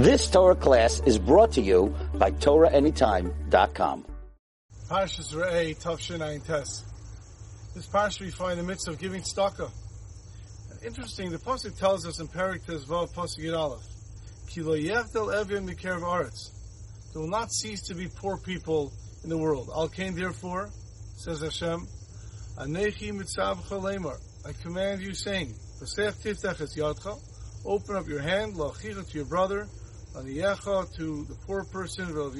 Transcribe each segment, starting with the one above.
This Torah class is brought to you by TorahAnytime.com. Parshas Re'eh. This parsha we find in the midst of giving tzedakah. Interesting, the pasuk tells us in Perik Tezvav pasuk Yud Aleph, Ki evim mikerav aretz. There will not cease to be poor people in the world. Al kain therefore, says Hashem, Anechi. I command you, saying, V'sech tiftech es yadcha, open up your hand, la'achicha to your brother, la'niyecha to the poor person, to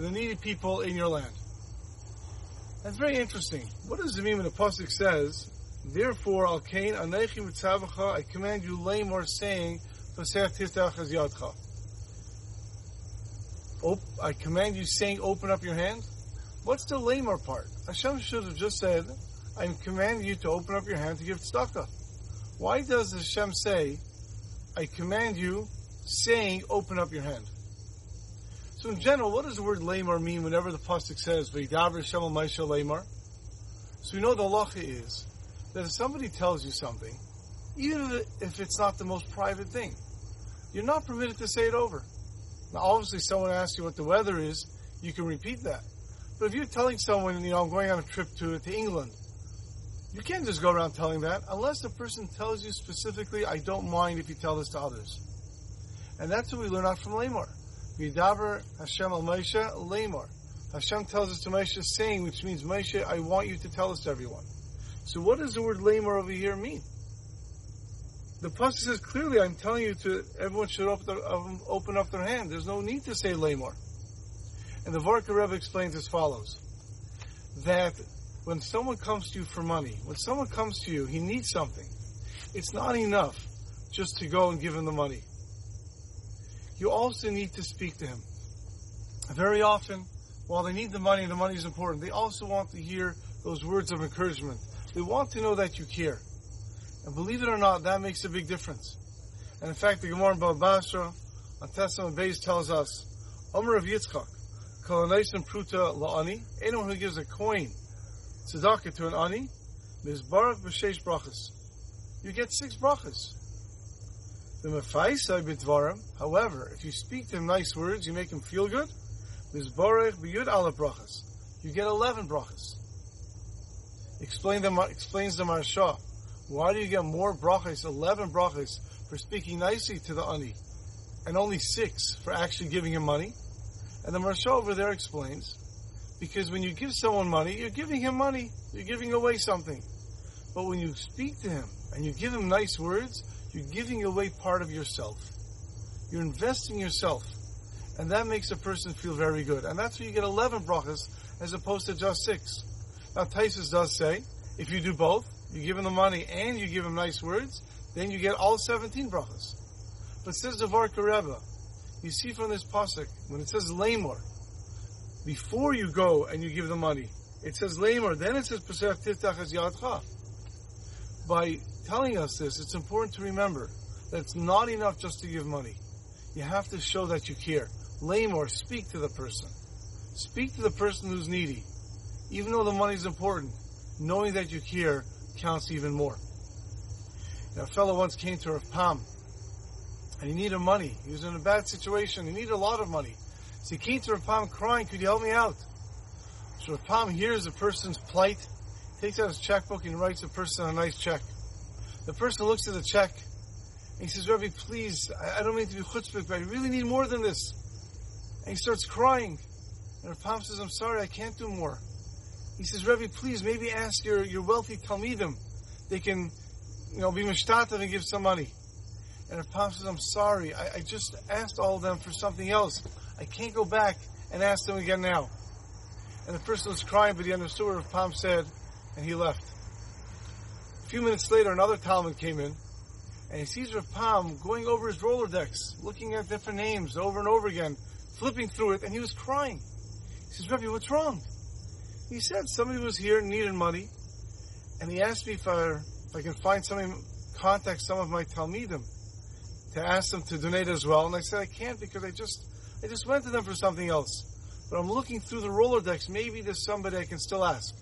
the needy people in your land. That's very interesting. What does it mean when the pasuk says, "Therefore, al kain anechi mitzavacha," I command you, lamor, saying, "Pasech tiftach es yadcha." I command you, saying, "Open up your hand." What's the lamor part? Hashem should have just said, "I command you to open up your hand to give tzedakah." Why does Hashem say, "I command you," saying, "Open up your hand"? So in general, what does the word lamar mean whenever the pasuk says "V'yidaber Shem Maisha lamar"? So we know the halacha is that if somebody tells you something, even if it's not the most private thing, you're not permitted to say it over. Now, obviously, someone asks you what the weather is, you can repeat that. But if you're telling someone, you know, I'm going on a trip to to England, you can't just go around telling that unless the person tells you specifically, I don't mind if you tell this to others. And that's what we learn out from Lamar. Vidaber Hashem al Moshe Lamar. Hashem tells us to Moshe saying, which means Moshe, I want you to tell this to everyone. So what does the word Lamar over here mean? The pasuk says clearly, I'm telling you to everyone should open, their, open up their hand. There's no need to say Lamar. And the Vorka Rebbe explains as follows: that when someone comes to you for money, when someone comes to you, he needs something. It's not enough just to go and give him the money you also need to speak to him. Very often, while they need the money, the money is important, they also want to hear those words of encouragement. They want to know that you care. And believe it or not, that makes a big difference. And in fact, the Gemara in Baba Basra on Testament base tells us, Omer of Yitzchak, Kolonation Pruta La'ani, anyone who gives a coin, tzedakah to an ani, Mizbarak B'Sheish Brachas. You get six brachas. However, if you speak to him nice words, you make him feel good. brachas. You get eleven brachas. Explain the, explains the Maharsha. Why do you get more brachas, eleven brachas, for speaking nicely to the ani, and only six for actually giving him money? And the Maharsha over there explains, because when you give someone money, you're giving him money, you're giving away something. But when you speak to him and you give him nice words, you're giving away part of yourself. You're investing yourself. And that makes a person feel very good. And that's why you get 11 brachas as opposed to just six. Now, Tosfos does say, if you do both, you give him the money and you give him nice words, then you get all 17 brachas. But says the Rebbe, you see from this pasuk, when it says lamor, before you go and you give the money, it says lamor, then it says pesach tiftach as yadcha. By telling us this, it's important to remember that it's not enough just to give money. You have to show that you care. Lame or speak to the person. Speak to the person who's needy. Even though the money is important, knowing that you care counts even more. Now, a fellow once came to Rav Pam, and he needed money. He was in a bad situation. He needed a lot of money. So he came to Rav Pam crying, could you help me out? So Rav Pam hears the person's plight, takes out his checkbook and writes the person a nice check. The person looks at the check and he says, Rabbi, please, I, don't mean to be chutzpah, but I really need more than this. And he starts crying. And Rav Pam says, I'm sorry, I can't do more. He says, Rabbi, please, maybe ask your, your wealthy Talmidim. They can, you know, be mishtatav and give some money. And Rav Pam says, I'm sorry, I, I just asked all of them for something else. I can't go back and ask them again now. And the person was crying, but he understood what Rav said, and he left A few minutes later, another Talmid came in, and he sees Rav Pam going over his Rolodex, looking at different names over and over again, flipping through it, and he was crying. He says, Rabbi, what's wrong? He said somebody was here and needed money, and he asked me if I, if I can find somebody, contact some of my Talmidim to ask them to donate as well. And I said, I can't because I just, I just went to them for something else. But I'm looking through the Rolodex. Maybe there's somebody I can still ask.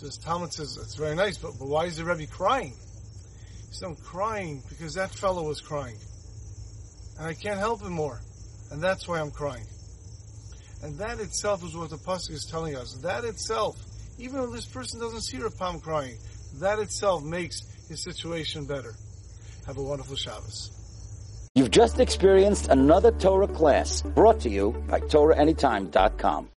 This Talmid says, it's very nice, but, but why is the Rebbe crying? He said, I'm crying because that fellow was crying. and I can't help him more. And that's why I'm crying. And that itself is what the Pasuk is telling us. That itself, even though this person doesn't see Rav Pam crying, that itself makes his situation better. Have a wonderful Shabbos. You've just experienced another Torah class brought to you by TorahAnytime.com.